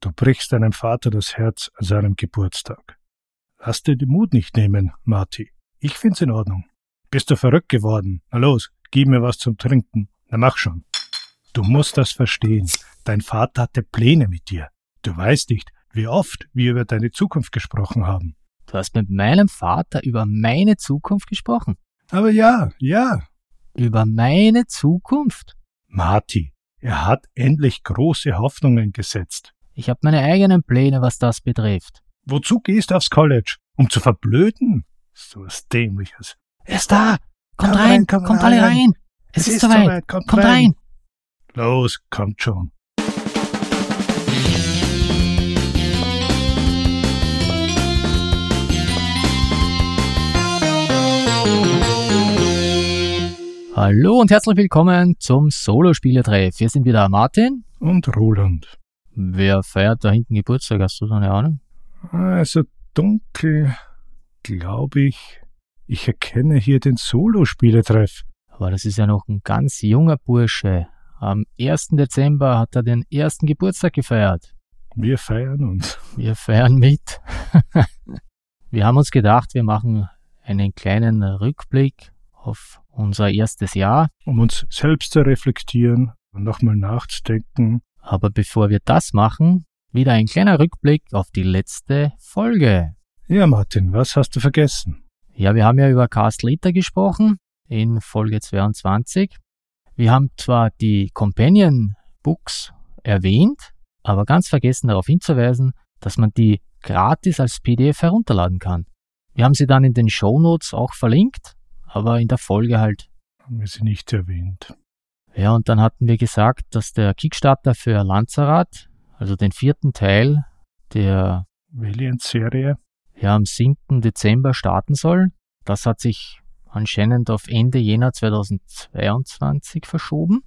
Du brichst deinem Vater das Herz an seinem Geburtstag. Lass dir den Mut nicht nehmen, Marty. Ich find's in Ordnung. Bist du verrückt geworden? Na los, gib mir was zum Trinken. Na mach schon. Du musst das verstehen. Dein Vater hatte Pläne mit dir. Du weißt nicht, wie oft wir über deine Zukunft gesprochen haben. Du hast mit meinem Vater über meine Zukunft gesprochen. Aber ja, ja. Über meine Zukunft? Marty, er hat endlich große Hoffnungen gesetzt. Ich habe meine eigenen Pläne, was das betrifft. Wozu gehst du aufs College? Um zu verblöden? So was Dämliches. Er ist da! Kommt komm rein, rein komm kommt rein. alle rein! Es, es ist, ist soweit, so kommt, kommt rein. rein! Los, kommt schon. Hallo und herzlich willkommen zum Solo-Spielertreff. Wir sind wieder Martin und Roland. Wer feiert da hinten Geburtstag? Hast du so eine Ahnung? Also dunkel, glaube ich. Ich erkenne hier den Solo-Spielertreff. Aber das ist ja noch ein ganz junger Bursche. Am 1. Dezember hat er den ersten Geburtstag gefeiert. Wir feiern uns. Wir feiern mit. wir haben uns gedacht, wir machen einen kleinen Rückblick auf unser erstes Jahr. Um uns selbst zu reflektieren und nochmal nachzudenken. Aber bevor wir das machen, wieder ein kleiner Rückblick auf die letzte Folge. Ja, Martin, was hast du vergessen? Ja, wir haben ja über Cast Later gesprochen in Folge 22. Wir haben zwar die Companion Books erwähnt, aber ganz vergessen darauf hinzuweisen, dass man die gratis als PDF herunterladen kann. Wir haben sie dann in den Show Notes auch verlinkt aber in der Folge halt. Haben wir sie nicht erwähnt. Ja, und dann hatten wir gesagt, dass der Kickstarter für Lanzarat, also den vierten Teil der Valiant-Serie, ja, am 7. Dezember starten soll. Das hat sich anscheinend auf Ende Jänner 2022 verschoben.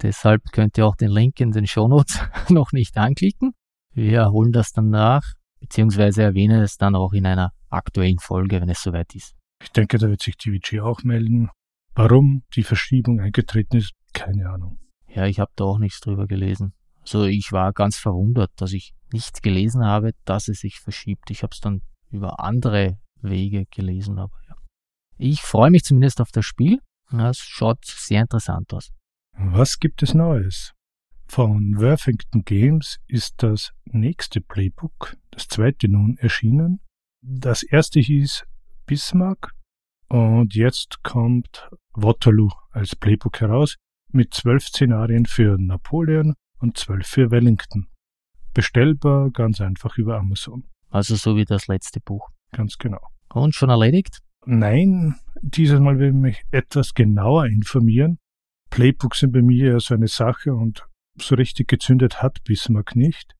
Deshalb könnt ihr auch den Link in den Shownotes noch nicht anklicken. Wir holen das dann nach, beziehungsweise erwähnen es dann auch in einer aktuellen Folge, wenn es soweit ist. Ich denke, da wird sich die VG auch melden. Warum die Verschiebung eingetreten ist, keine Ahnung. Ja, ich habe da auch nichts drüber gelesen. Also ich war ganz verwundert, dass ich nichts gelesen habe, dass es sich verschiebt. Ich habe es dann über andere Wege gelesen, aber ja. Ich freue mich zumindest auf das Spiel. Es schaut sehr interessant aus. Was gibt es Neues? Von Worthington Games ist das nächste Playbook, das zweite nun erschienen. Das erste hieß Bismarck und jetzt kommt Waterloo als Playbook heraus mit zwölf Szenarien für Napoleon und zwölf für Wellington. Bestellbar ganz einfach über Amazon. Also so wie das letzte Buch. Ganz genau. Und schon erledigt? Nein, dieses Mal will ich mich etwas genauer informieren. Playbooks sind bei mir ja so eine Sache und so richtig gezündet hat Bismarck nicht.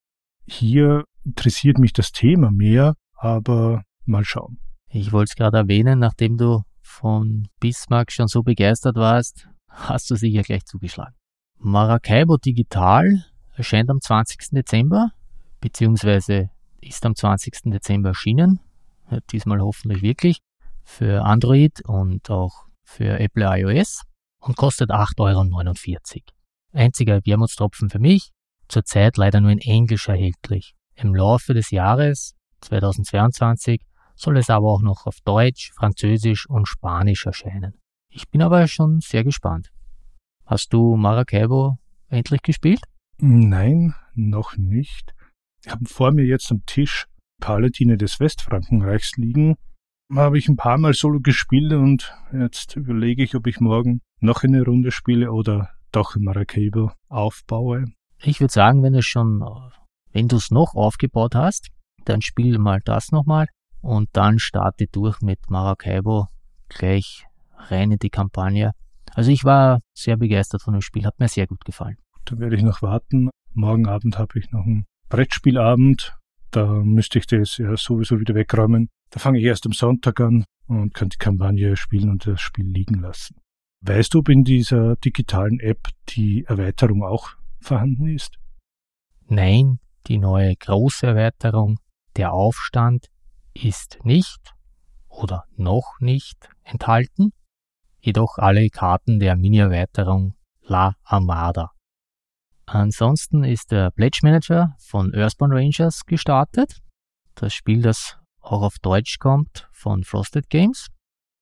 Hier interessiert mich das Thema mehr, aber mal schauen. Ich wollte es gerade erwähnen, nachdem du von Bismarck schon so begeistert warst, hast du sicher gleich zugeschlagen. Maracaibo Digital erscheint am 20. Dezember, beziehungsweise ist am 20. Dezember erschienen, diesmal hoffentlich wirklich, für Android und auch für Apple iOS und kostet 8,49 Euro. Einziger Wermutstropfen für mich, zurzeit leider nur in Englisch erhältlich. Im Laufe des Jahres 2022 soll es aber auch noch auf Deutsch, Französisch und Spanisch erscheinen. Ich bin aber schon sehr gespannt. Hast du Maracaibo endlich gespielt? Nein, noch nicht. Ich habe vor mir jetzt am Tisch Paladine des Westfrankenreichs liegen. Habe ich ein paar Mal solo gespielt und jetzt überlege ich, ob ich morgen noch eine Runde spiele oder doch Maracaibo aufbaue. Ich würde sagen, wenn du schon, wenn du es noch aufgebaut hast, dann spiel mal das nochmal und dann starte durch mit Maracaibo gleich rein in die Kampagne. Also ich war sehr begeistert von dem Spiel, hat mir sehr gut gefallen. Da werde ich noch warten. Morgen Abend habe ich noch einen Brettspielabend. Da müsste ich das ja sowieso wieder wegräumen. Da fange ich erst am Sonntag an und kann die Kampagne spielen und das Spiel liegen lassen. Weißt du, ob in dieser digitalen App die Erweiterung auch vorhanden ist? Nein, die neue große Erweiterung, der Aufstand, ist nicht oder noch nicht enthalten, jedoch alle Karten der Mini-Erweiterung La Armada. Ansonsten ist der Pledge Manager von Earthbound Rangers gestartet. Das Spiel, das auch auf Deutsch kommt, von Frosted Games.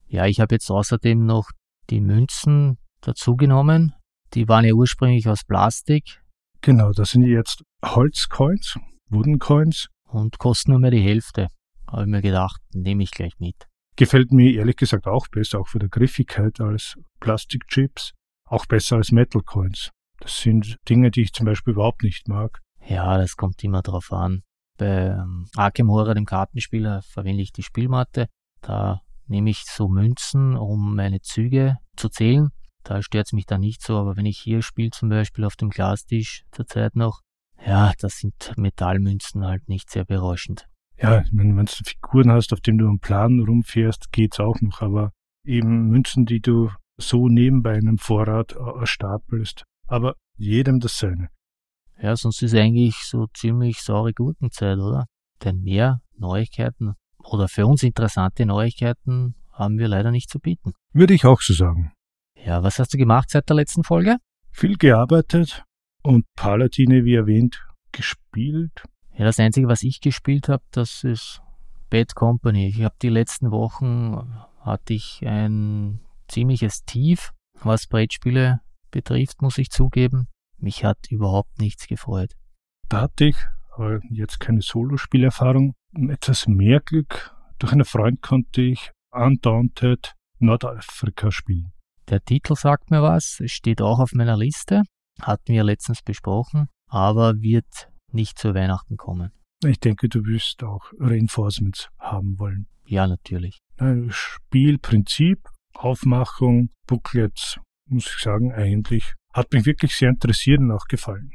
Ja, ich habe jetzt außerdem noch die Münzen dazugenommen. Die waren ja ursprünglich aus Plastik. Genau, das sind jetzt Holzcoins, Wooden Coins. Und kosten nur mehr die Hälfte. Habe ich mir gedacht, nehme ich gleich mit. Gefällt mir ehrlich gesagt auch besser, auch für die Griffigkeit als Plastikchips. Auch besser als Metal Coins. Das sind Dinge, die ich zum Beispiel überhaupt nicht mag. Ja, das kommt immer drauf an. Bei ähm, Arkham Horror, dem Kartenspieler, verwende ich die Spielmatte. Da nehme ich so Münzen, um meine Züge zu zählen. Da stört es mich dann nicht so, aber wenn ich hier spiele, zum Beispiel auf dem Glastisch zurzeit noch, ja, das sind Metallmünzen halt nicht sehr berauschend. Ja, ich meine, wenn du Figuren hast, auf denen du einen Plan rumfährst, geht's auch noch, aber eben Münzen, die du so nebenbei einem Vorrat äh, stapelst, aber jedem das seine. Ja, sonst ist eigentlich so ziemlich saure Gurkenzeit, oder? Denn mehr Neuigkeiten oder für uns interessante Neuigkeiten haben wir leider nicht zu bieten. Würde ich auch so sagen. Ja, was hast du gemacht seit der letzten Folge? Viel gearbeitet und Paladine, wie erwähnt, gespielt. Ja, das Einzige, was ich gespielt habe, das ist Bad Company. Ich habe die letzten Wochen hatte ich ein ziemliches Tief, was Brettspiele betrifft, muss ich zugeben. Mich hat überhaupt nichts gefreut. Da hatte ich aber jetzt keine Solospielerfahrung. Etwas mehr Glück. Durch einen Freund konnte ich Undaunted Nordafrika spielen. Der Titel sagt mir was, steht auch auf meiner Liste, hatten wir letztens besprochen, aber wird nicht zu Weihnachten kommen. Ich denke, du wirst auch Reinforcements haben wollen. Ja, natürlich. Spielprinzip, Aufmachung, Booklets, muss ich sagen, eigentlich hat mich wirklich sehr interessiert und auch gefallen.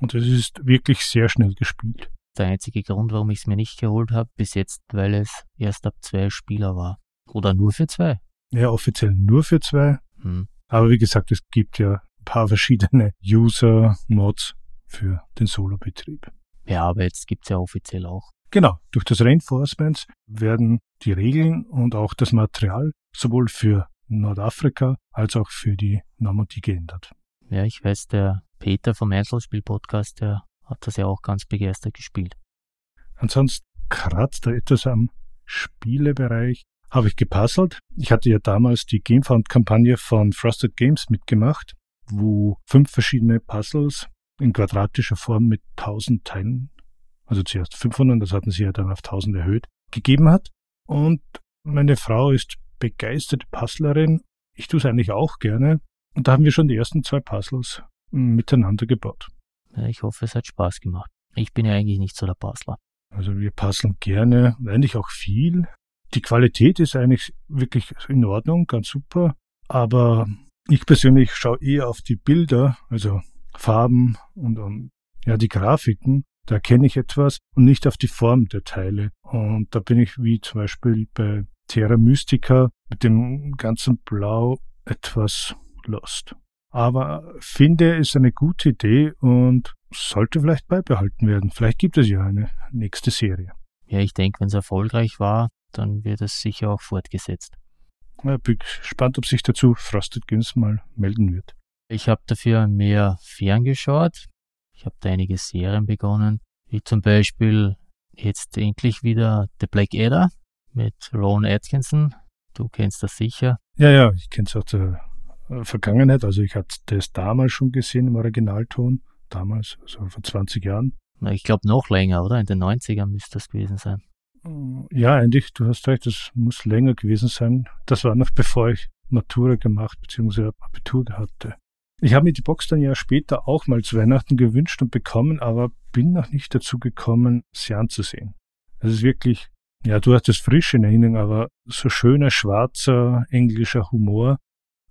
Und es ist wirklich sehr schnell gespielt. Der einzige Grund, warum ich es mir nicht geholt habe, bis jetzt, weil es erst ab zwei Spieler war. Oder nur für zwei. Ja, offiziell nur für zwei. Hm. Aber wie gesagt, es gibt ja ein paar verschiedene User-Mods für den Solo-Betrieb. Ja, aber jetzt gibt es ja offiziell auch. Genau, durch das Reinforcements werden die Regeln und auch das Material sowohl für Nordafrika als auch für die Normandie geändert. Ja, ich weiß, der Peter vom Einzelspiel-Podcast, der hat das ja auch ganz begeistert gespielt. Ansonsten kratzt er etwas am Spielebereich. Habe ich gepuzzelt. Ich hatte ja damals die Gamefound-Kampagne von Frosted Games mitgemacht, wo fünf verschiedene Puzzles in quadratischer Form mit 1000 Teilen, also zuerst 500, das hatten sie ja dann auf 1000 erhöht, gegeben hat. Und meine Frau ist begeisterte Puzzlerin. Ich tue es eigentlich auch gerne. Und da haben wir schon die ersten zwei Puzzles miteinander gebaut. Ja, ich hoffe, es hat Spaß gemacht. Ich bin ja eigentlich nicht so der Puzzler. Also wir puzzeln gerne und eigentlich auch viel. Die Qualität ist eigentlich wirklich in Ordnung, ganz super. Aber ich persönlich schaue eher auf die Bilder, also Farben und, und ja, die Grafiken. Da erkenne ich etwas und nicht auf die Form der Teile. Und da bin ich wie zum Beispiel bei Terra Mystica mit dem ganzen Blau etwas lost. Aber finde es eine gute Idee und sollte vielleicht beibehalten werden. Vielleicht gibt es ja eine nächste Serie. Ja, ich denke, wenn es erfolgreich war, dann wird es sicher auch fortgesetzt. Ja, bin gespannt, ob sich dazu Frosted Games mal melden wird. Ich habe dafür mehr ferngeschaut. Ich habe da einige Serien begonnen, wie zum Beispiel jetzt endlich wieder The Black Adder mit Ron Atkinson. Du kennst das sicher. Ja, ja, ich kenne es aus der äh, Vergangenheit. Also ich hatte das damals schon gesehen im Originalton. Damals, also vor 20 Jahren. Na, ich glaube noch länger, oder? In den 90ern müsste das gewesen sein. Ja, eigentlich, du hast recht, das muss länger gewesen sein. Das war noch bevor ich Matura gemacht bzw. Abitur hatte. Ich habe mir die Box dann ja später auch mal zu Weihnachten gewünscht und bekommen, aber bin noch nicht dazu gekommen, sie anzusehen. Es ist wirklich, ja, du hast es frisch in Erinnerung, aber so schöner, schwarzer, englischer Humor.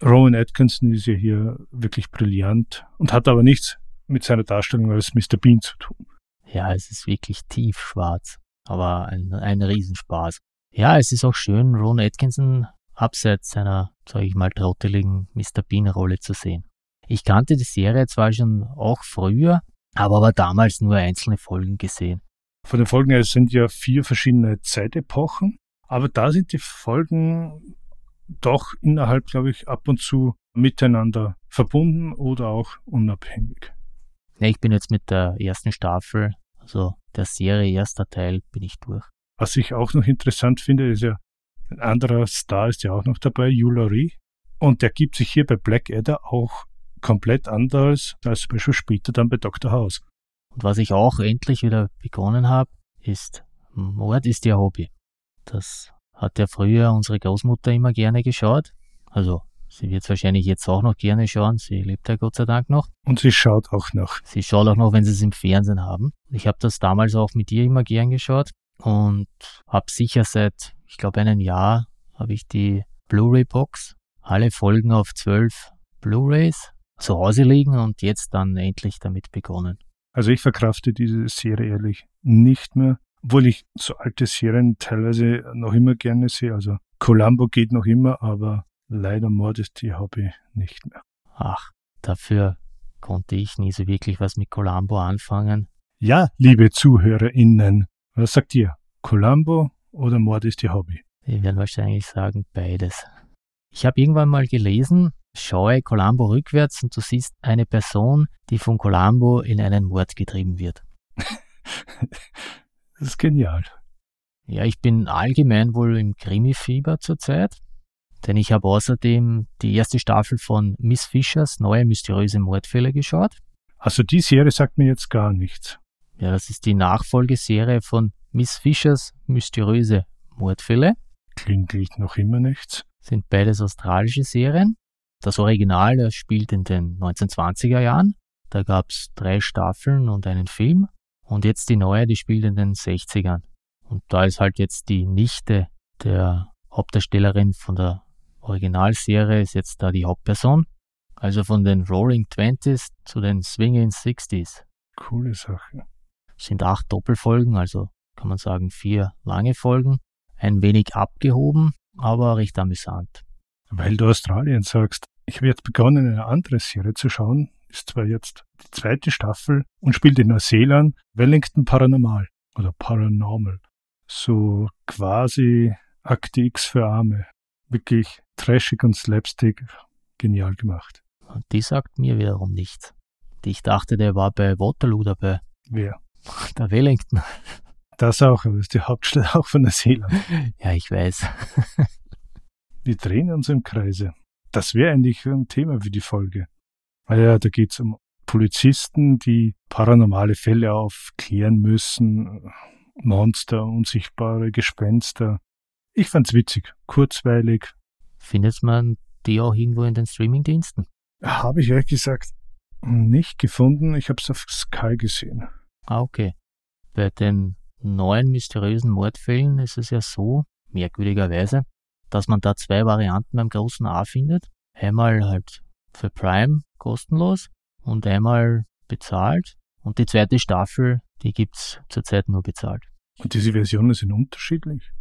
Rowan Atkinson ist ja hier wirklich brillant und hat aber nichts mit seiner Darstellung als Mr. Bean zu tun. Ja, es ist wirklich tiefschwarz, aber ein, ein Riesenspaß. Ja, es ist auch schön, Ron Atkinson abseits seiner, sage ich mal, trotteligen Mr. Bean-Rolle zu sehen. Ich kannte die Serie zwar schon auch früher, aber aber damals nur einzelne Folgen gesehen. Von den Folgen her sind ja vier verschiedene Zeitepochen, aber da sind die Folgen doch innerhalb, glaube ich, ab und zu miteinander verbunden oder auch unabhängig. Ne, ich bin jetzt mit der ersten Staffel, also der Serie erster Teil, bin ich durch. Was ich auch noch interessant finde, ist ja, ein anderer Star ist ja auch noch dabei, Hugh Laurie. Und der gibt sich hier bei Blackadder auch komplett anders als zum Beispiel später dann bei Dr. House. Und was ich auch endlich wieder begonnen habe, ist Mord ist ihr Hobby. Das hat ja früher unsere Großmutter immer gerne geschaut. Also sie wird es wahrscheinlich jetzt auch noch gerne schauen. Sie lebt ja Gott sei Dank noch. Und sie schaut auch noch. Sie schaut auch noch, wenn sie es im Fernsehen haben. Ich habe das damals auch mit ihr immer gern geschaut und habe sicher seit, ich glaube, einem Jahr habe ich die Blu-ray-Box, alle Folgen auf zwölf Blu-rays zu Hause liegen und jetzt dann endlich damit begonnen. Also ich verkrafte diese Serie ehrlich nicht mehr, obwohl ich so alte Serien teilweise noch immer gerne sehe. Also Columbo geht noch immer, aber leider Modesty habe ich nicht mehr. Ach, dafür konnte ich nie so wirklich was mit Columbo anfangen. Ja, liebe ZuhörerInnen, was sagt ihr? Columbo oder Mord ist ihr Hobby? Wir werden wahrscheinlich sagen beides. Ich habe irgendwann mal gelesen, schaue Columbo rückwärts und du siehst eine Person, die von Columbo in einen Mord getrieben wird. das ist genial. Ja, ich bin allgemein wohl im Krimi-Fieber zurzeit, denn ich habe außerdem die erste Staffel von Miss Fischers neue mysteriöse Mordfälle geschaut. Also die Serie sagt mir jetzt gar nichts. Ja, das ist die Nachfolgeserie von Miss Fischers mysteriöse Mordfälle. Klingt noch immer nichts. Sind beides australische Serien. Das Original das spielt in den 1920er Jahren. Da gab es drei Staffeln und einen Film. Und jetzt die neue, die spielt in den 60ern. Und da ist halt jetzt die Nichte der Hauptdarstellerin von der Originalserie, ist jetzt da die Hauptperson. Also von den Rolling Twenties zu den Swinging Sixties. Coole Sache. Sind acht Doppelfolgen, also kann man sagen vier lange Folgen. Ein wenig abgehoben, aber recht amüsant. Weil du Australien sagst, ich habe jetzt begonnen, eine andere Serie zu schauen. Ist zwar jetzt die zweite Staffel und spielt in Neuseeland Wellington Paranormal oder Paranormal. So quasi Akte X für Arme. Wirklich trashig und slapstick. Genial gemacht. Und die sagt mir wiederum nichts. Ich dachte, der war bei Waterloo dabei. Wer? Der Wellington. Das auch, aber ist die Hauptstadt auch von Neuseeland. Ja, ich weiß. Wir drehen uns im Kreise. Das wäre eigentlich ein Thema für die Folge. Weil ja, da geht's um Polizisten, die paranormale Fälle aufklären müssen, Monster, unsichtbare Gespenster. Ich fand's witzig, kurzweilig. Findet man die auch irgendwo in den Streamingdiensten? Habe ich ehrlich gesagt nicht gefunden. Ich habe es auf Sky gesehen. Ah, okay. Bei den neuen mysteriösen Mordfällen ist es ja so, merkwürdigerweise, dass man da zwei Varianten beim großen A findet. Einmal halt für Prime kostenlos und einmal bezahlt. Und die zweite Staffel, die gibt's zurzeit nur bezahlt. Und diese Versionen sind unterschiedlich?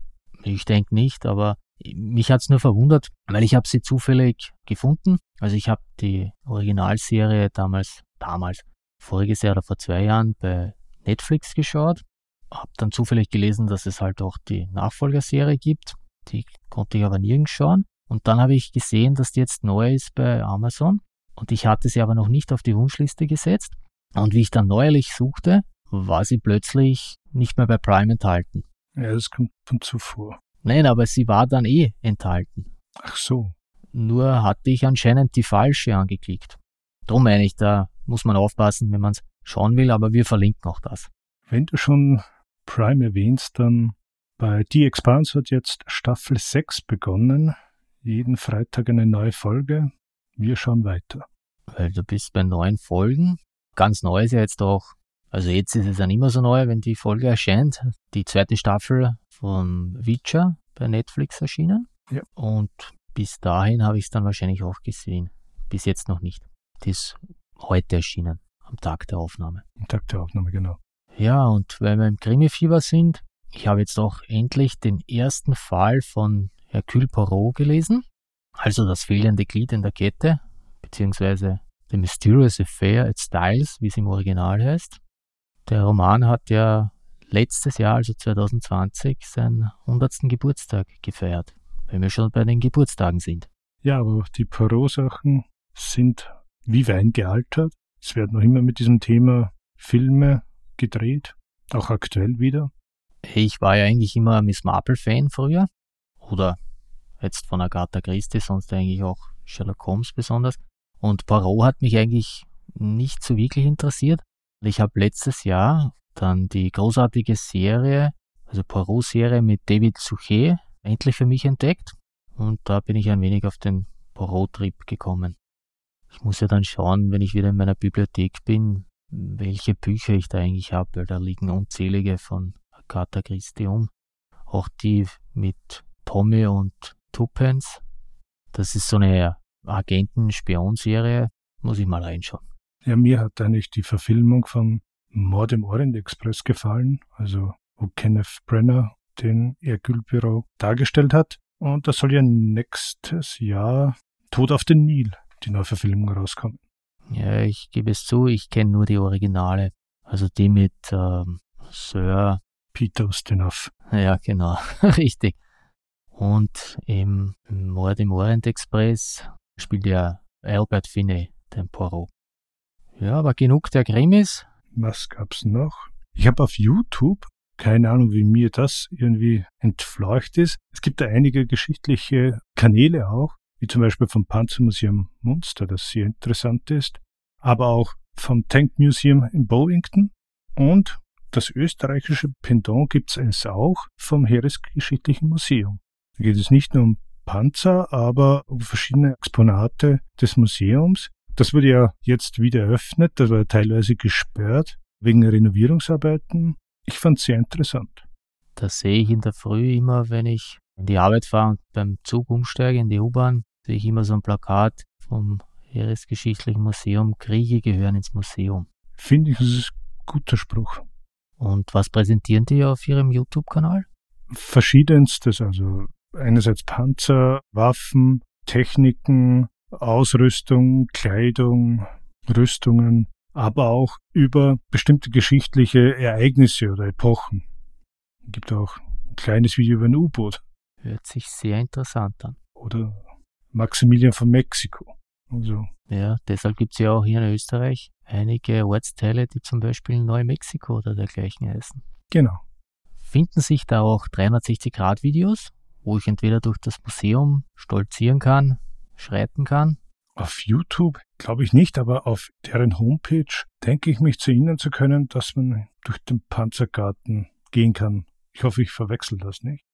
Ich denke nicht, aber mich hat's nur verwundert, weil ich habe sie zufällig gefunden. Also ich habe die Originalserie damals, damals, voriges Jahr oder vor zwei Jahren bei Netflix geschaut. Hab dann zufällig gelesen, dass es halt auch die Nachfolgerserie gibt. Die konnte ich aber nirgends schauen. Und dann habe ich gesehen, dass die jetzt neu ist bei Amazon. Und ich hatte sie aber noch nicht auf die Wunschliste gesetzt. Und wie ich dann neuerlich suchte, war sie plötzlich nicht mehr bei Prime enthalten. Ja, das kommt von zuvor. Nein, aber sie war dann eh enthalten. Ach so. Nur hatte ich anscheinend die falsche angeklickt. Drum meine ich, da muss man aufpassen, wenn man es schauen will, aber wir verlinken auch das. Wenn du schon Prime erwähnst, dann bei The Expanse hat jetzt Staffel 6 begonnen. Jeden Freitag eine neue Folge. Wir schauen weiter. Weil du bist bei neuen Folgen. Ganz neu ist ja jetzt auch, also jetzt ist es dann immer so neu, wenn die Folge erscheint. Die zweite Staffel von Witcher bei Netflix erschienen. Ja. Und bis dahin habe ich es dann wahrscheinlich auch gesehen. Bis jetzt noch nicht. Die ist heute erschienen, am Tag der Aufnahme. Am Tag der Aufnahme, genau. Ja, und weil wir im Krimi-Fieber sind, ich habe jetzt auch endlich den ersten Fall von Hercule Poirot gelesen. Also das fehlende Glied in der Kette, beziehungsweise The Mysterious Affair at Styles, wie es im Original heißt. Der Roman hat ja letztes Jahr, also 2020, seinen 100. Geburtstag gefeiert, weil wir schon bei den Geburtstagen sind. Ja, aber die Poirot-Sachen sind wie Wein gealtert. Es werden noch immer mit diesem Thema Filme gedreht, auch aktuell wieder. Ich war ja eigentlich immer Miss Marple-Fan früher. Oder jetzt von Agatha Christie, sonst eigentlich auch Sherlock Holmes besonders. Und Poirot hat mich eigentlich nicht so wirklich interessiert. Ich habe letztes Jahr dann die großartige Serie, also Poirot-Serie mit David Suchet, endlich für mich entdeckt. Und da bin ich ein wenig auf den Poirot-Trip gekommen. Ich muss ja dann schauen, wenn ich wieder in meiner Bibliothek bin, welche Bücher ich da eigentlich habe, weil da liegen unzählige von Agatha Christie um. Auch die mit Tommy und Tuppence. Das ist so eine Agenten-Spion-Serie. Muss ich mal reinschauen. Ja, mir hat eigentlich die Verfilmung von Mord im Orient Express gefallen, also wo Kenneth Brenner den Hercule dargestellt hat. Und das soll ja nächstes Jahr Tod auf den Nil, die Neuverfilmung rauskommen. Ja, ich gebe es zu, ich kenne nur die Originale. Also die mit ähm, Sir Peter Ustinov. Ja, genau, richtig. Und im Mord im Orient Express spielt ja Albert Finney den Poirot. Ja, aber genug der Krimis. Was gab's noch? Ich habe auf YouTube, keine Ahnung, wie mir das irgendwie entfleucht ist. Es gibt da einige geschichtliche Kanäle auch, wie zum Beispiel vom Panzermuseum Munster, das sehr interessant ist, aber auch vom Tank Museum in Bowington und das österreichische Pendant gibt es auch vom Heeresgeschichtlichen Museum. Da geht es nicht nur um Panzer, aber um verschiedene Exponate des Museums. Das wurde ja jetzt wieder eröffnet, das war teilweise gesperrt wegen Renovierungsarbeiten. Ich fand es sehr interessant. Das sehe ich in der Früh immer, wenn ich in die Arbeit fahre und beim Zug umsteige in die U-Bahn, sehe ich immer so ein Plakat vom Heeresgeschichtlichen Museum, Kriege gehören ins Museum. Finde ich, das ist ein guter Spruch. Und was präsentieren die auf ihrem YouTube-Kanal? Verschiedenstes, also einerseits Panzer, Waffen, Techniken, Ausrüstung, Kleidung, Rüstungen, aber auch über bestimmte geschichtliche Ereignisse oder Epochen. Es gibt auch ein kleines Video über ein U-Boot. Hört sich sehr interessant an. Oder Maximilian von Mexiko. Also. Ja, deshalb gibt es ja auch hier in Österreich einige Ortsteile, die zum Beispiel Neu-Mexiko oder dergleichen heißen. Genau. Finden sich da auch 360-Grad-Videos, wo ich entweder durch das Museum stolzieren kann, schreiten kann? Auf YouTube glaube ich nicht, aber auf deren Homepage denke ich mich zu erinnern zu können, dass man durch den Panzergarten gehen kann. Ich hoffe, ich verwechsel das nicht.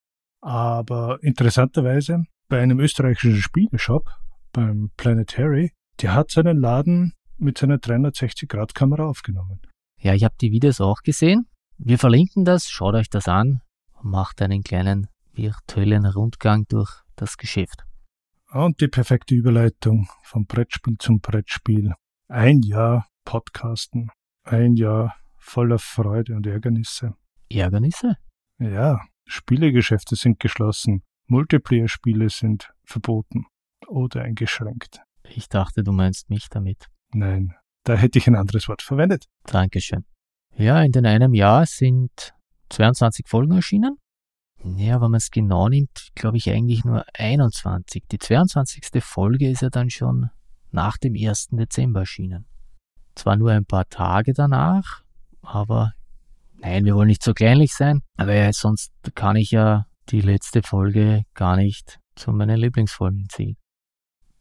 Aber interessanterweise, bei einem österreichischen Spieleshop, beim Planetary, der hat seinen Laden mit seiner 360-Grad-Kamera aufgenommen. Ja, ich habe die Videos auch gesehen. Wir verlinken das, schaut euch das an und macht einen kleinen virtuellen Rundgang durch das Geschäft. Und die perfekte Überleitung vom Brettspiel zum Brettspiel. Ein Jahr Podcasten, ein Jahr voller Freude und Ärgernisse. Ärgernisse? Ja, Spielegeschäfte sind geschlossen, Multiplayer-Spiele sind verboten oder eingeschränkt. Ich dachte, du meinst mich damit. Nein, da hätte ich ein anderes Wort verwendet. Dankeschön. Ja, in den einem Jahr sind 22 Folgen erschienen. Ja, wenn man es genau nimmt, glaube ich eigentlich nur 21. Die 22. Folge ist ja dann schon nach dem 1. Dezember erschienen. Zwar nur ein paar Tage danach, aber nein, wir wollen nicht so kleinlich sein, aber ja, sonst kann ich ja die letzte Folge gar nicht zu meinen Lieblingsfolgen ziehen.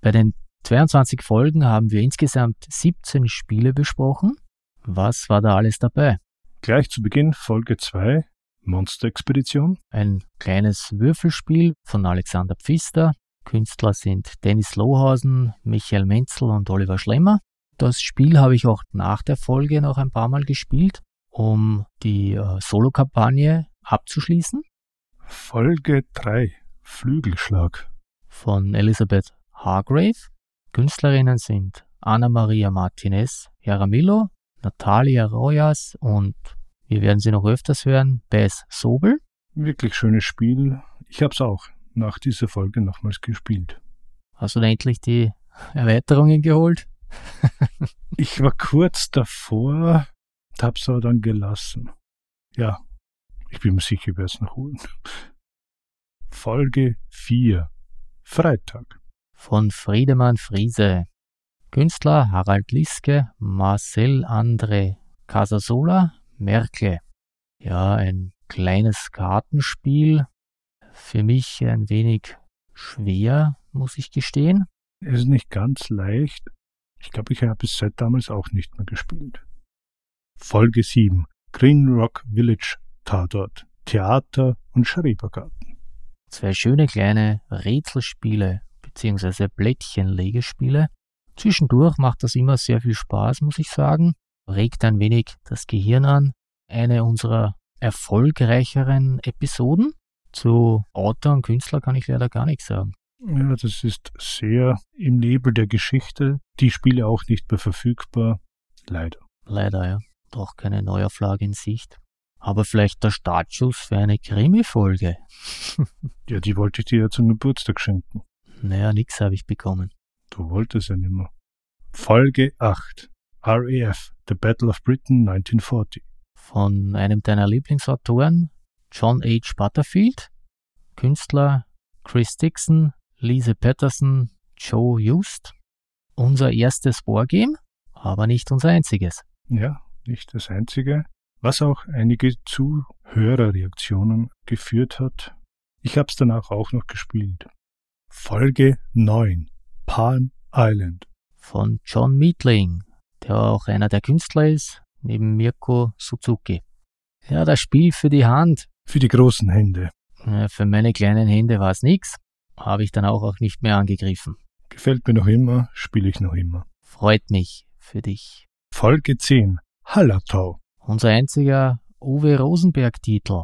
Bei den 22 Folgen haben wir insgesamt 17 Spiele besprochen. Was war da alles dabei? Gleich zu Beginn Folge 2, Monster-Expedition. Ein kleines Würfelspiel von Alexander Pfister. Künstler sind Dennis Lohausen, Michael Menzel und Oliver Schlemmer. Das Spiel habe ich auch nach der Folge noch ein paar Mal gespielt, um die äh, Solo-Kampagne abzuschließen. Folge 3, Flügelschlag. Von Elisabeth Hargrave. Künstlerinnen sind Anna Maria Martinez Jaramillo, Natalia Rojas und wir werden sie noch öfters hören, Bess Sobel. Wirklich schönes Spiel. Ich habe es auch nach dieser Folge nochmals gespielt. Hast du endlich die Erweiterungen geholt? ich war kurz davor, hab's aber dann gelassen. Ja, ich bin mir sicher, ich werde es noch holen. Folge 4. Freitag von Friedemann Friese. Künstler Harald Liske, Marcel André Casasola, Merkle. Ja, ein kleines Kartenspiel. Für mich ein wenig schwer, muss ich gestehen. Es ist nicht ganz leicht. Ich glaube, ich habe es seit damals auch nicht mehr gespielt. Folge 7. Green Rock Village Tatort. Theater und Schrebergarten. Zwei schöne kleine Rätselspiele bzw. Blättchenlegespiele. Zwischendurch macht das immer sehr viel Spaß, muss ich sagen. Regt ein wenig das Gehirn an. Eine unserer erfolgreicheren Episoden. Zu Autor und Künstler kann ich leider gar nichts sagen. Ja, das ist sehr im Nebel der Geschichte. Die Spiele auch nicht mehr verfügbar. Leider. Leider, ja. Doch keine Neuauflage in Sicht. Aber vielleicht der Startschuss für eine Krimi-Folge. ja, die wollte ich dir ja zum Geburtstag schenken. Naja, nix habe ich bekommen. Du wolltest ja nimmer. Folge 8. RAF, The Battle of Britain 1940. Von einem deiner Lieblingsautoren, John H. Butterfield, Künstler Chris Dixon, Lise Patterson, Joe Just. Unser erstes Wargame, aber nicht unser einziges. Ja, nicht das einzige, was auch einige Zuhörerreaktionen geführt hat. Ich habe es danach auch noch gespielt. Folge 9 Palm Island von John Meatling, der auch einer der Künstler ist, neben Mirko Suzuki. Ja, das Spiel für die Hand. Für die großen Hände. Für meine kleinen Hände war es nix, habe ich dann auch, auch nicht mehr angegriffen. Gefällt mir noch immer, spiele ich noch immer. Freut mich für dich. Folge 10 Hallertau. Unser einziger Uwe Rosenberg-Titel.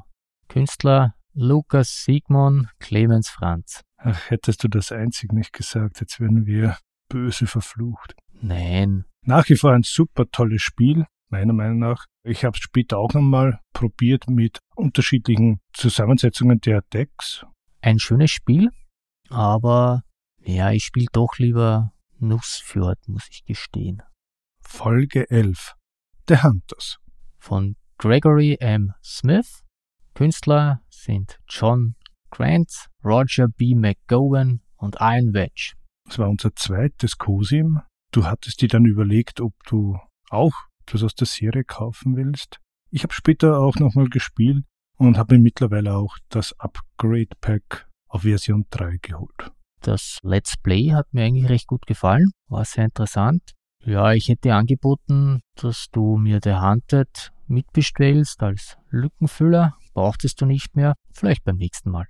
Künstler Lukas Sigmund Clemens Franz. Ach, hättest du das einzig nicht gesagt, jetzt wären wir böse verflucht. Nein. Nach wie vor ein super tolles Spiel, meiner Meinung nach. Ich habe es später auch nochmal probiert mit unterschiedlichen Zusammensetzungen der Decks. Ein schönes Spiel, aber ja, ich spiele doch lieber Nussfjord, muss ich gestehen. Folge 11. The Hunters. Von Gregory M. Smith. Künstler sind John Grant, Roger B. McGowan und Iron Wedge. Das war unser zweites COSIM. Du hattest dir dann überlegt, ob du auch etwas aus der Serie kaufen willst. Ich habe später auch nochmal gespielt und habe mir mittlerweile auch das Upgrade Pack auf Version 3 geholt. Das Let's Play hat mir eigentlich recht gut gefallen, war sehr interessant. Ja, ich hätte angeboten, dass du mir The Hunted mitbestellst als Lückenfüller. Brauchtest du nicht mehr, vielleicht beim nächsten Mal.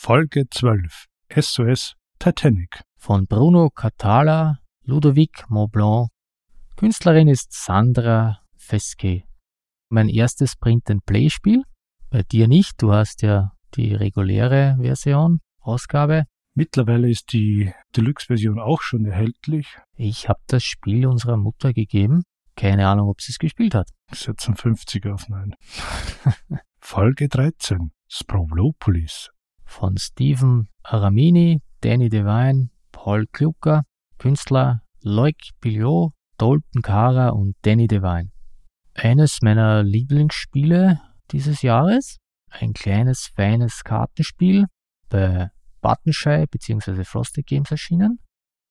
Folge 12 SOS Titanic von Bruno Catala, Ludovic Maublanc. Künstlerin ist Sandra Fesque. Mein erstes Print-and-Play-Spiel. Bei dir nicht, du hast ja die reguläre Version, Ausgabe. Mittlerweile ist die Deluxe-Version auch schon erhältlich. Ich habe das Spiel unserer Mutter gegeben. Keine Ahnung, ob sie es gespielt hat. Ich setze 50 auf Nein. Folge 13. Sprovlopolis. Von Stephen Aramini, Danny Devine, Paul Klucker, Künstler Loic Pillot, Dalton Kara und Danny Devine. Eines meiner Lieblingsspiele dieses Jahres. Ein kleines, feines Kartenspiel bei Buttonshy bzw. Frosted Games erschienen.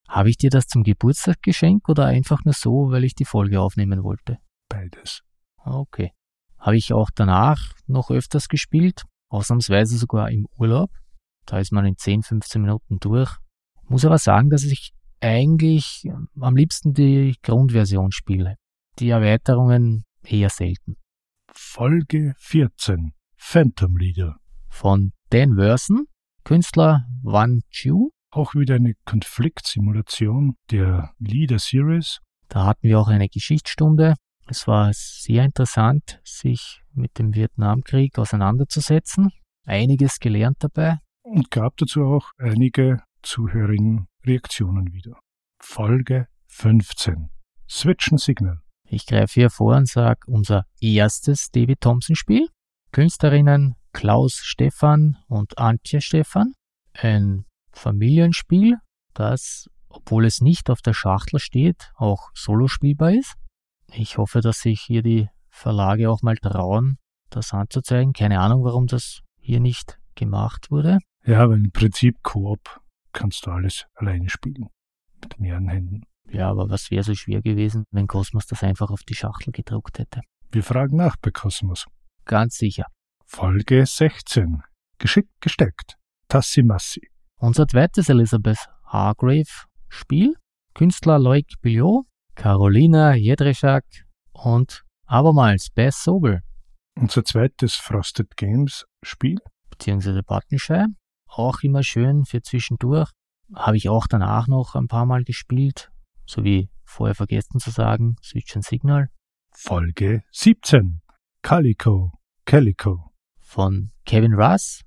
Habe ich dir das zum Geburtstag geschenkt oder einfach nur so, weil ich die Folge aufnehmen wollte? Beides. Okay. Habe ich auch danach noch öfters gespielt, ausnahmsweise sogar im Urlaub. Da ist man in 10, 15 Minuten durch. Muss aber sagen, dass ich eigentlich am liebsten die Grundversion spiele. Die Erweiterungen eher selten. Folge 14. Phantom Leader. Von Dan Werson, Künstler Wan Chu. Auch wieder eine Konfliktsimulation der Leader Series. Da hatten wir auch eine Geschichtsstunde. Es war sehr interessant, sich mit dem Vietnamkrieg auseinanderzusetzen. Einiges gelernt dabei. Und gab dazu auch einige Zuhörerinnen Reaktionen wieder. Folge 15. Switchen Signal. Ich greife hier vor und sage unser erstes David Thompson Spiel. Künstlerinnen Klaus Stefan und Antje Stefan. Ein Familienspiel, das, obwohl es nicht auf der Schachtel steht, auch solo spielbar ist. Ich hoffe, dass sich hier die Verlage auch mal trauen, das anzuzeigen. Keine Ahnung, warum das hier nicht gemacht wurde. Ja, weil im Prinzip Koop kannst du alles alleine spielen. Mit mehreren Händen. Ja, aber was wäre so schwer gewesen, wenn Cosmos das einfach auf die Schachtel gedruckt hätte? Wir fragen nach bei Cosmos. Ganz sicher. Folge 16. Geschickt gesteckt. Tassi-Massi. Unser zweites Elizabeth Hargrave Spiel. Künstler Loic Billot, Carolina Jedrzejak und abermals Bess Sobel. Unser zweites Frosted Games Spiel. Beziehungsweise Buttonshire. Auch immer schön für zwischendurch. Habe ich auch danach noch ein paar Mal gespielt. So wie vorher vergessen zu sagen, Switch and Signal. Folge 17. Calico. Calico. Von Kevin Russ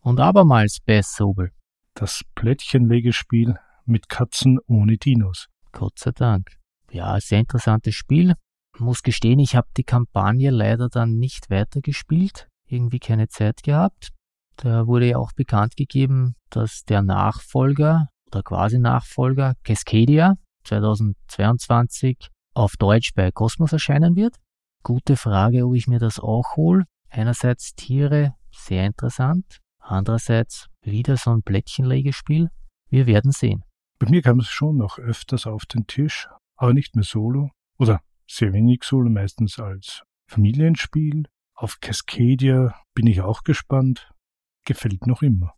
und abermals Bess Sobel. Das Plättchenlegespiel mit Katzen ohne Dinos. Gott sei Dank. Ja, sehr interessantes Spiel. Muss gestehen, ich habe die Kampagne leider dann nicht weitergespielt. Irgendwie keine Zeit gehabt. Da wurde ja auch bekannt gegeben, dass der Nachfolger oder quasi Nachfolger Cascadia 2022 auf Deutsch bei Cosmos erscheinen wird. Gute Frage, ob ich mir das auch hole. Einerseits Tiere, sehr interessant. Andererseits wieder so ein Plättchenlegespiel. Wir werden sehen. Bei mir kam es schon noch öfters auf den Tisch, aber nicht mehr solo. Oder sehr wenig solo, meistens als Familienspiel. Auf Cascadia bin ich auch gespannt. Gefällt noch immer.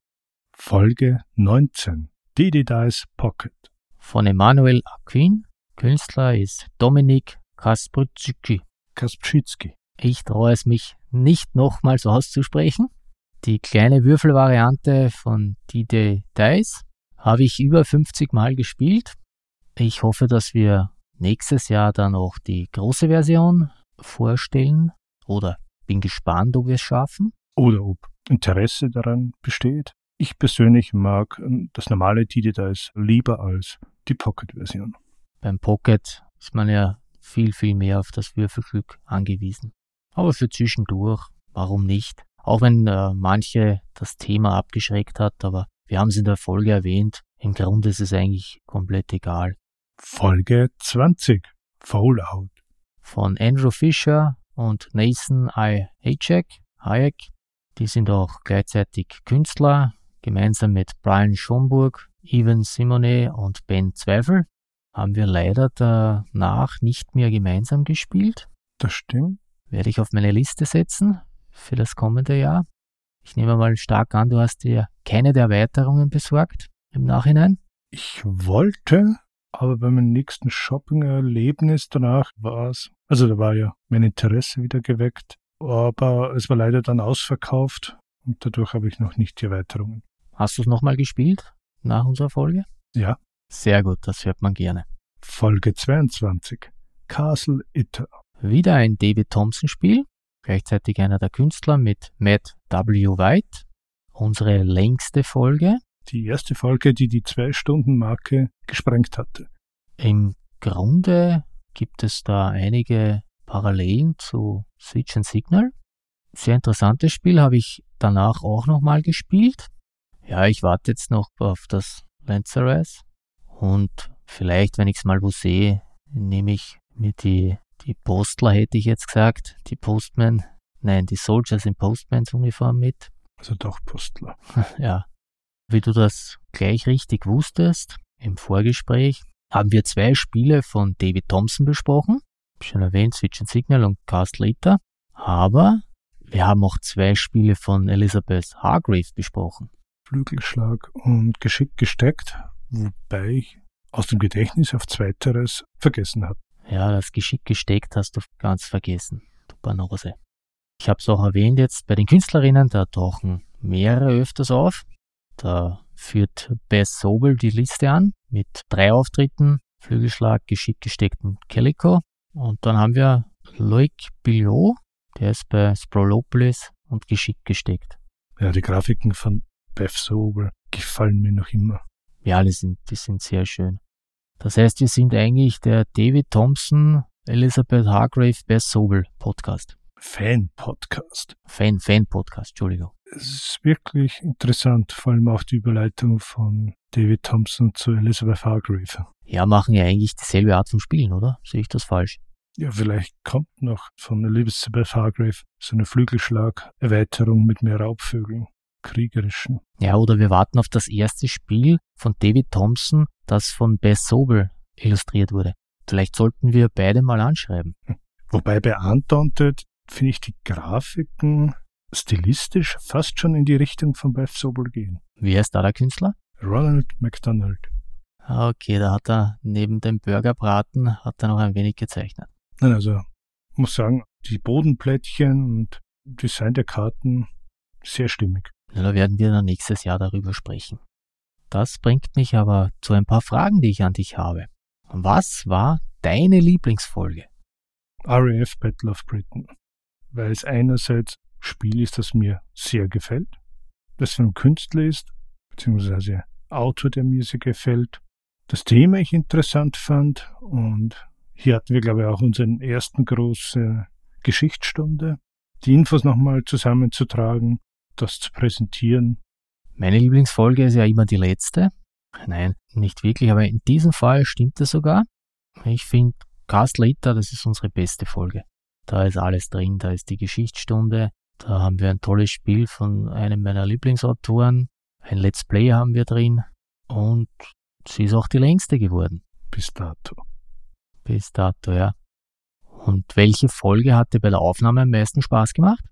Folge 19. Didi Dice Pocket. Von Emanuel Aquin. Künstler ist Dominik Kasprzycki. Kasprzynski. Ich traue es mich nicht nochmals auszusprechen. Die kleine Würfelvariante von Didi Dice habe ich über 50 Mal gespielt. Ich hoffe, dass wir nächstes Jahr dann auch die große Version vorstellen oder bin gespannt, ob wir es schaffen. Oder ob Interesse daran besteht. Ich persönlich mag das normale Digidice lieber als die Pocket-Version. Beim Pocket ist man ja viel, viel mehr auf das Würfelglück angewiesen. Aber für zwischendurch, warum nicht? Auch wenn äh, manche das Thema abgeschreckt hat, aber wir haben es in der Folge erwähnt. Im Grunde ist es eigentlich komplett egal. Folge 20. Fallout. Von Andrew Fisher und Nathan I. Hayek. Hayek. Die sind auch gleichzeitig Künstler, gemeinsam mit Brian Schomburg, Evan Simone und Ben Zweifel. Haben wir leider danach nicht mehr gemeinsam gespielt. Das stimmt. Werde ich auf meine Liste setzen für das kommende Jahr. Ich nehme mal stark an, du hast dir keine der Erweiterungen besorgt im Nachhinein. Ich wollte, aber bei meinem nächsten Shopping-Erlebnis danach war es, also da war ja mein Interesse wieder geweckt, aber es war leider dann ausverkauft und dadurch habe ich noch nicht die Erweiterungen. Hast du es nochmal gespielt nach unserer Folge? Ja. Sehr gut, das hört man gerne. Folge 22. Castle Itter. Wieder ein David Thompson Spiel gleichzeitig einer der Künstler mit Matt W. White. Unsere längste Folge. Die erste Folge, die die Zwei-Stunden-Marke gesprengt hatte. Im Grunde gibt es da einige Parallelen zu Switch and Signal. Sehr interessantes Spiel, habe ich danach auch nochmal gespielt. Ja, ich warte jetzt noch auf das Lanceres und vielleicht, wenn ich es mal wo sehe, nehme ich mir die die Postler hätte ich jetzt gesagt, die Postmen, nein, die Soldiers in Postmans Uniform mit. Also doch Postler. ja. Wie du das gleich richtig wusstest, im Vorgespräch haben wir zwei Spiele von David Thompson besprochen. Schon erwähnt, Switch and Signal und Cast Later. Aber wir haben auch zwei Spiele von Elizabeth Hargrave besprochen. Flügelschlag und Geschick gesteckt, wobei ich aus dem Gedächtnis auf zweiteres vergessen habe. Ja, das Geschick gesteckt hast du ganz vergessen, du Banose. Ich habe es auch erwähnt jetzt bei den Künstlerinnen, da tauchen mehrere öfters auf. Da führt Bess Sobel die Liste an mit drei Auftritten, Flügelschlag, Geschick gesteckten Calico. Und dann haben wir Loic Billot, der ist bei Sprolopolis und Geschick gesteckt. Ja, die Grafiken von Beth Sobel gefallen mir noch immer. Ja, die sind, die sind sehr schön. Das heißt, wir sind eigentlich der David Thompson, Elizabeth Hargrave, Bess Sobel Podcast. Fan-Podcast. Fan, Fan-Podcast, Entschuldigung. Es ist wirklich interessant, vor allem auch die Überleitung von David Thompson zu Elizabeth Hargrave. Ja, machen ja eigentlich dieselbe Art von Spielen, oder? Sehe ich das falsch? Ja, vielleicht kommt noch von Elizabeth Hargrave so eine Flügelschlag-Erweiterung mit mehr Raubvögeln kriegerischen. Ja, oder wir warten auf das erste Spiel von David Thompson, das von Bess Sobel illustriert wurde. Vielleicht sollten wir beide mal anschreiben. Wobei bei Undaunted finde ich die Grafiken stilistisch fast schon in die Richtung von Beth Sobel gehen. Wer ist da der Künstler? Ronald McDonald. Okay, da hat er neben dem Burgerbraten hat er noch ein wenig gezeichnet. Nein, also muss sagen, die Bodenplättchen und Design der Karten sehr stimmig. Ja, da werden wir dann nächstes Jahr darüber sprechen. Das bringt mich aber zu ein paar Fragen, die ich an dich habe. Was war deine Lieblingsfolge? RAF Battle of Britain. Weil es einerseits Spiel ist, das mir sehr gefällt, das von einem Künstler ist, beziehungsweise Autor, der mir sehr gefällt, das Thema ich interessant fand und hier hatten wir, glaube ich, auch unseren ersten große Geschichtsstunde, die Infos nochmal zusammenzutragen, das zu präsentieren. Meine Lieblingsfolge ist ja immer die letzte. Nein, nicht wirklich, aber in diesem Fall stimmt es sogar. Ich finde Castle Itter, das ist unsere beste Folge. Da ist alles drin, da ist die Geschichtsstunde, da haben wir ein tolles Spiel von einem meiner Lieblingsautoren, ein Let's Play haben wir drin und sie ist auch die längste geworden. Bis dato. Bis dato, ja. Und welche Folge hat dir bei der Aufnahme am meisten Spaß gemacht?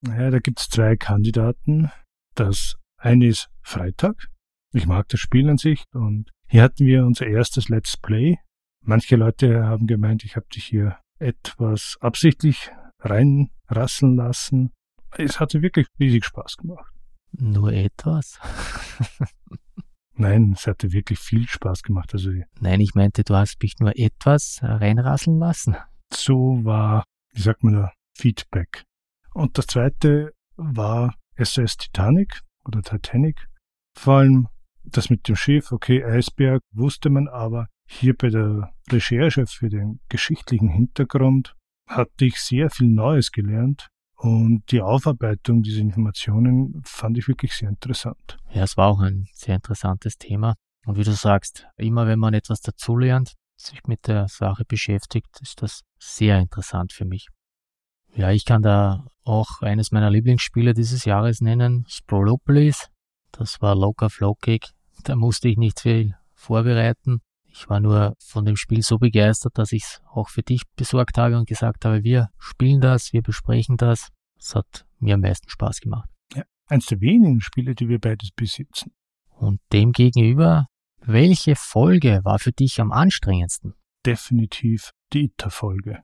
Naja, da gibt es zwei Kandidaten. Das eine ist Freitag. Ich mag das Spiel an sich und hier hatten wir unser erstes Let's Play. Manche Leute haben gemeint, ich habe dich hier etwas absichtlich reinrasseln lassen. Es hatte wirklich riesig Spaß gemacht. Nur etwas? Nein, es hatte wirklich viel Spaß gemacht. Also Nein, ich meinte, du hast mich nur etwas reinrasseln lassen. So war, wie sagt man da, Feedback. Und das zweite war SS Titanic oder Titanic. Vor allem das mit dem Schiff, okay, Eisberg wusste man, aber hier bei der Recherche für den geschichtlichen Hintergrund hatte ich sehr viel Neues gelernt und die Aufarbeitung dieser Informationen fand ich wirklich sehr interessant. Ja, es war auch ein sehr interessantes Thema. Und wie du sagst, immer wenn man etwas dazulernt, sich mit der Sache beschäftigt, ist das sehr interessant für mich. Ja, ich kann da auch eines meiner Lieblingsspiele dieses Jahres nennen, Sprolopolis. Das war locker flockig. Da musste ich nicht viel vorbereiten. Ich war nur von dem Spiel so begeistert, dass ich es auch für dich besorgt habe und gesagt habe, wir spielen das, wir besprechen das. Es hat mir am meisten Spaß gemacht. Ja, eins der wenigen Spiele, die wir beides besitzen. Und demgegenüber, welche Folge war für dich am anstrengendsten? Definitiv die Ita-Folge.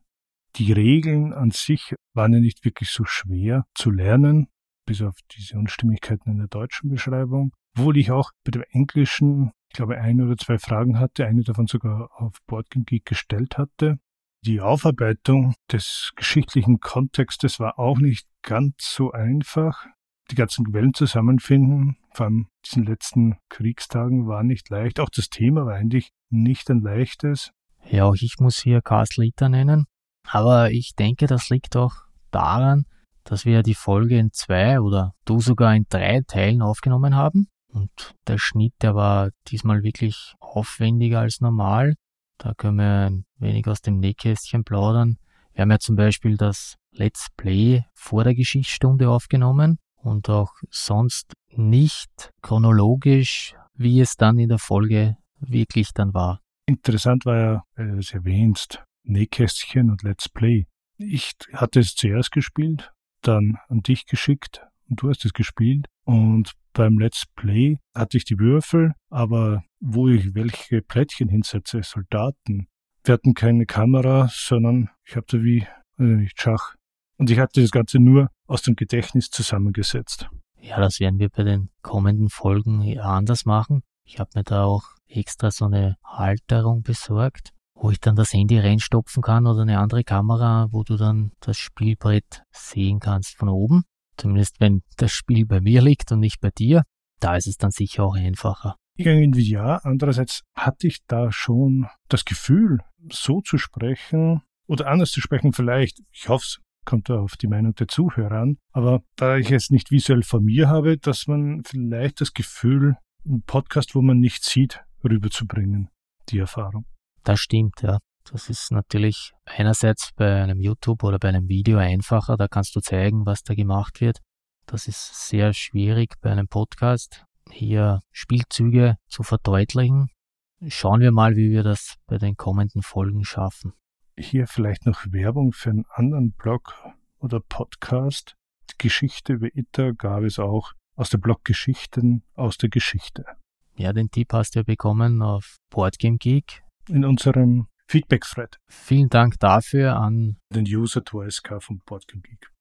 Die Regeln an sich waren ja nicht wirklich so schwer zu lernen, bis auf diese Unstimmigkeiten in der deutschen Beschreibung. Obwohl ich auch bei dem Englischen ich glaube, ein oder zwei Fragen hatte, eine davon sogar auf Boardgame Geek gestellt hatte. Die Aufarbeitung des geschichtlichen Kontextes war auch nicht ganz so einfach. Die ganzen Quellen zusammenfinden, vor allem diesen letzten Kriegstagen, war nicht leicht. Auch das Thema war eigentlich nicht ein leichtes. Ja, auch ich muss hier Castle Ita nennen. Aber ich denke, das liegt auch daran, dass wir die Folge in zwei oder du sogar in drei Teilen aufgenommen haben. Und der Schnitt, der war diesmal wirklich aufwendiger als normal. Da können wir ein wenig aus dem Nähkästchen plaudern. Wir haben ja zum Beispiel das Let's Play vor der Geschichtsstunde aufgenommen und auch sonst nicht chronologisch, wie es dann in der Folge wirklich dann war. Interessant war ja, weil du es erwähnst, Nähkästchen und Let's Play. Ich hatte es zuerst gespielt, dann an dich geschickt und du hast es gespielt. Und beim Let's Play hatte ich die Würfel, aber wo ich welche Plättchen hinsetze, Soldaten. Wir hatten keine Kamera, sondern ich da wie, also Schach. Und ich hatte das Ganze nur aus dem Gedächtnis zusammengesetzt. Ja, das werden wir bei den kommenden Folgen anders machen. Ich habe mir da auch extra so eine Halterung besorgt, wo ich dann das Handy reinstopfen kann oder eine andere Kamera, wo du dann das Spielbrett sehen kannst von oben. Zumindest wenn das Spiel bei mir liegt und nicht bei dir, da ist es dann sicher auch einfacher. Irgendwie ja. Andererseits hatte ich da schon das Gefühl, so zu sprechen oder anders zu sprechen vielleicht. Ich hoffe, es kommt da auf die Meinung der Zuhörer an. Aber da ich es nicht visuell von mir habe, dass man vielleicht das Gefühl, einen Podcast, wo man nicht sieht, rüberzubringen, die Erfahrung. Das stimmt, ja. Das ist natürlich einerseits bei einem YouTube oder bei einem Video einfacher, da kannst du zeigen, was da gemacht wird. Das ist sehr schwierig bei einem Podcast, hier Spielzüge zu verdeutlichen. schauen wir mal, wie wir das bei den kommenden Folgen schaffen. Hier vielleicht noch Werbung für einen anderen Blog oder Podcast. Die Geschichte über Itter gab es auch aus der Blog Geschichten aus der Geschichte. Ja, den Tipp hast du ja bekommen auf Boardgame Geek. In unserem Feedback-Thread. Vielen Dank dafür an den User 2SK von Boardgame Geek.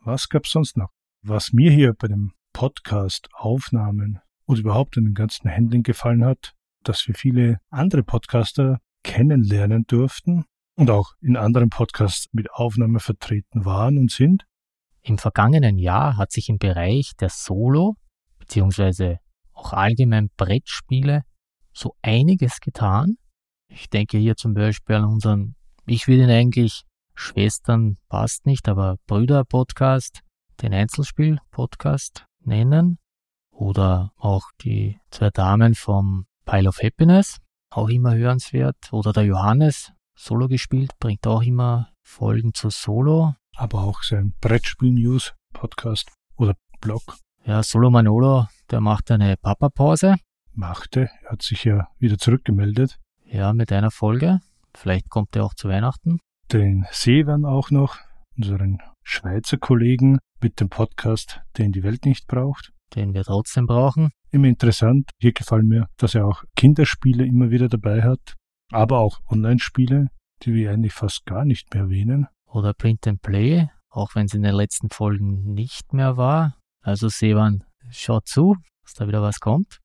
Was gab's sonst noch? Was mir hier bei dem Podcast Aufnahmen und überhaupt in den ganzen Handling gefallen hat, dass wir viele andere Podcaster kennenlernen durften und auch in anderen Podcasts mit Aufnahme vertreten waren und sind. Im vergangenen Jahr hat sich im Bereich der Solo- bzw. auch allgemein Brettspiele so einiges getan. Ich denke hier zum Beispiel an unseren, ich will ihn eigentlich Schwestern passt nicht, aber Brüder-Podcast, den Einzelspiel-Podcast nennen. Oder auch die zwei Damen vom Pile of Happiness, auch immer hörenswert. Oder der Johannes, Solo gespielt, bringt auch immer Folgen zu Solo. Aber auch sein Brettspiel-News-Podcast oder Blog. Ja, Solo Manolo, der macht eine Papa-Pause. Machte, er hat sich ja wieder zurückgemeldet. Ja, mit einer Folge. Vielleicht kommt er auch zu Weihnachten. Den Sevan auch noch, unseren Schweizer Kollegen mit dem Podcast, den die Welt nicht braucht den wir trotzdem brauchen. Immer interessant. Hier gefallen mir, dass er auch Kinderspiele immer wieder dabei hat, aber auch Online-Spiele, die wir eigentlich fast gar nicht mehr erwähnen. Oder Print and Play, auch wenn es in den letzten Folgen nicht mehr war. Also Sevan, schaut zu, dass da wieder was kommt.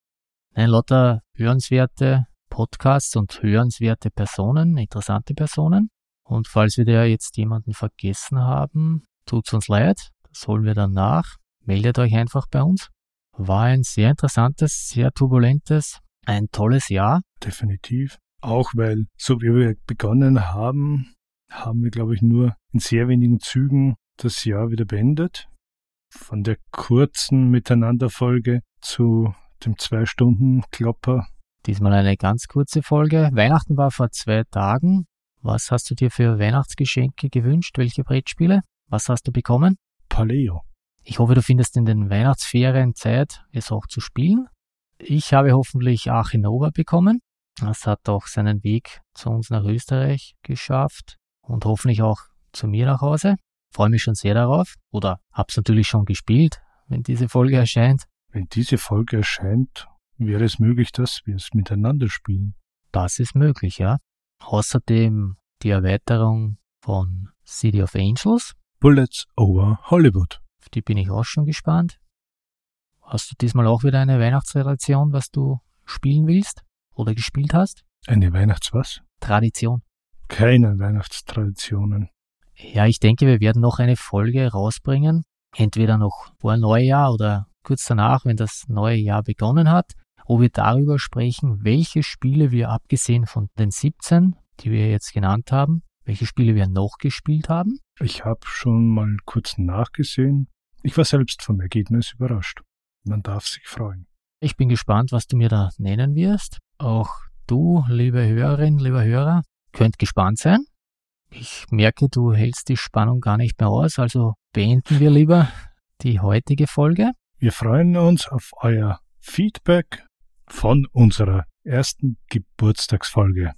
Nein, lauter hörenswerte Podcasts und hörenswerte Personen, interessante Personen. Und falls wir da jetzt jemanden vergessen haben, tut's uns leid. Das holen wir dann nach. Meldet euch einfach bei uns. War ein sehr interessantes, sehr turbulentes, ein tolles Jahr. Definitiv. Auch weil, so wie wir begonnen haben, haben wir, glaube ich, nur in sehr wenigen Zügen das Jahr wieder beendet. Von der kurzen Miteinanderfolge zu dem Zwei-Stunden-Klopper. Diesmal eine ganz kurze Folge. Weihnachten war vor zwei Tagen. Was hast du dir für Weihnachtsgeschenke gewünscht? Welche Brettspiele? Was hast du bekommen? Paleo. Ich hoffe, du findest in den Weihnachtsferien Zeit, es auch zu spielen. Ich habe hoffentlich Archinova bekommen. Das hat auch seinen Weg zu uns nach Österreich geschafft und hoffentlich auch zu mir nach Hause. Freue mich schon sehr darauf. Oder hab's natürlich schon gespielt, wenn diese Folge erscheint. Wenn diese Folge erscheint, wäre es möglich, dass wir es miteinander spielen. Das ist möglich, ja. Außerdem die Erweiterung von City of Angels. Bullets over Hollywood. Auf die bin ich auch schon gespannt. Hast du diesmal auch wieder eine Weihnachtstradition, was du spielen willst oder gespielt hast? Eine Weihnachts was? Tradition. Keine Weihnachtstraditionen. Ja, ich denke, wir werden noch eine Folge rausbringen. Entweder noch vor Neujahr oder kurz danach, wenn das neue Jahr begonnen hat, wo wir darüber sprechen, welche Spiele wir abgesehen von den 17, die wir jetzt genannt haben, welche Spiele wir noch gespielt haben. Ich habe schon mal kurz nachgesehen. Ich war selbst vom Ergebnis überrascht. Man darf sich freuen. Ich bin gespannt, was du mir da nennen wirst. Auch du, liebe Hörerin, lieber Hörer, könnt gespannt sein. Ich merke, du hältst die Spannung gar nicht mehr aus, also beenden wir lieber die heutige Folge. Wir freuen uns auf euer Feedback von unserer ersten Geburtstagsfolge.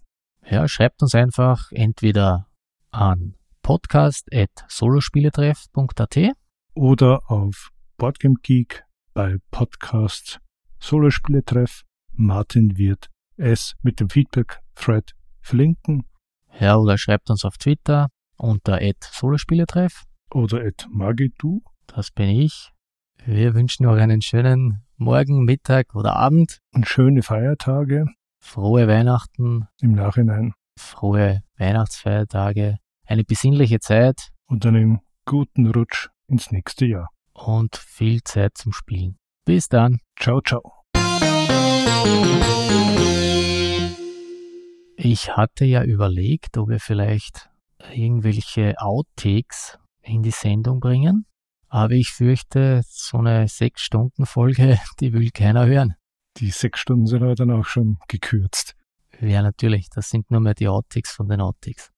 Ja, schreibt uns einfach entweder an podcast.solospieletreff.at oder auf Boardgame Geek bei Podcast Solospieletreff. Martin wird es mit dem Feedback-Thread verlinken. Ja, oder schreibt uns auf Twitter unter Solospieletreff. Oder Magidu. Das bin ich. Wir wünschen euch einen schönen Morgen, Mittag oder Abend. Und schöne Feiertage. Frohe Weihnachten. Im Nachhinein. Frohe Weihnachtsfeiertage eine besinnliche Zeit. Und einen guten Rutsch ins nächste Jahr. Und viel Zeit zum Spielen. Bis dann. Ciao, ciao. Ich hatte ja überlegt, ob wir vielleicht irgendwelche Outtakes in die Sendung bringen. Aber ich fürchte, so eine Sechs-Stunden-Folge, die will keiner hören. Die sechs Stunden sind aber dann auch schon gekürzt. Ja, natürlich. Das sind nur mehr die Outtakes von den Outtakes.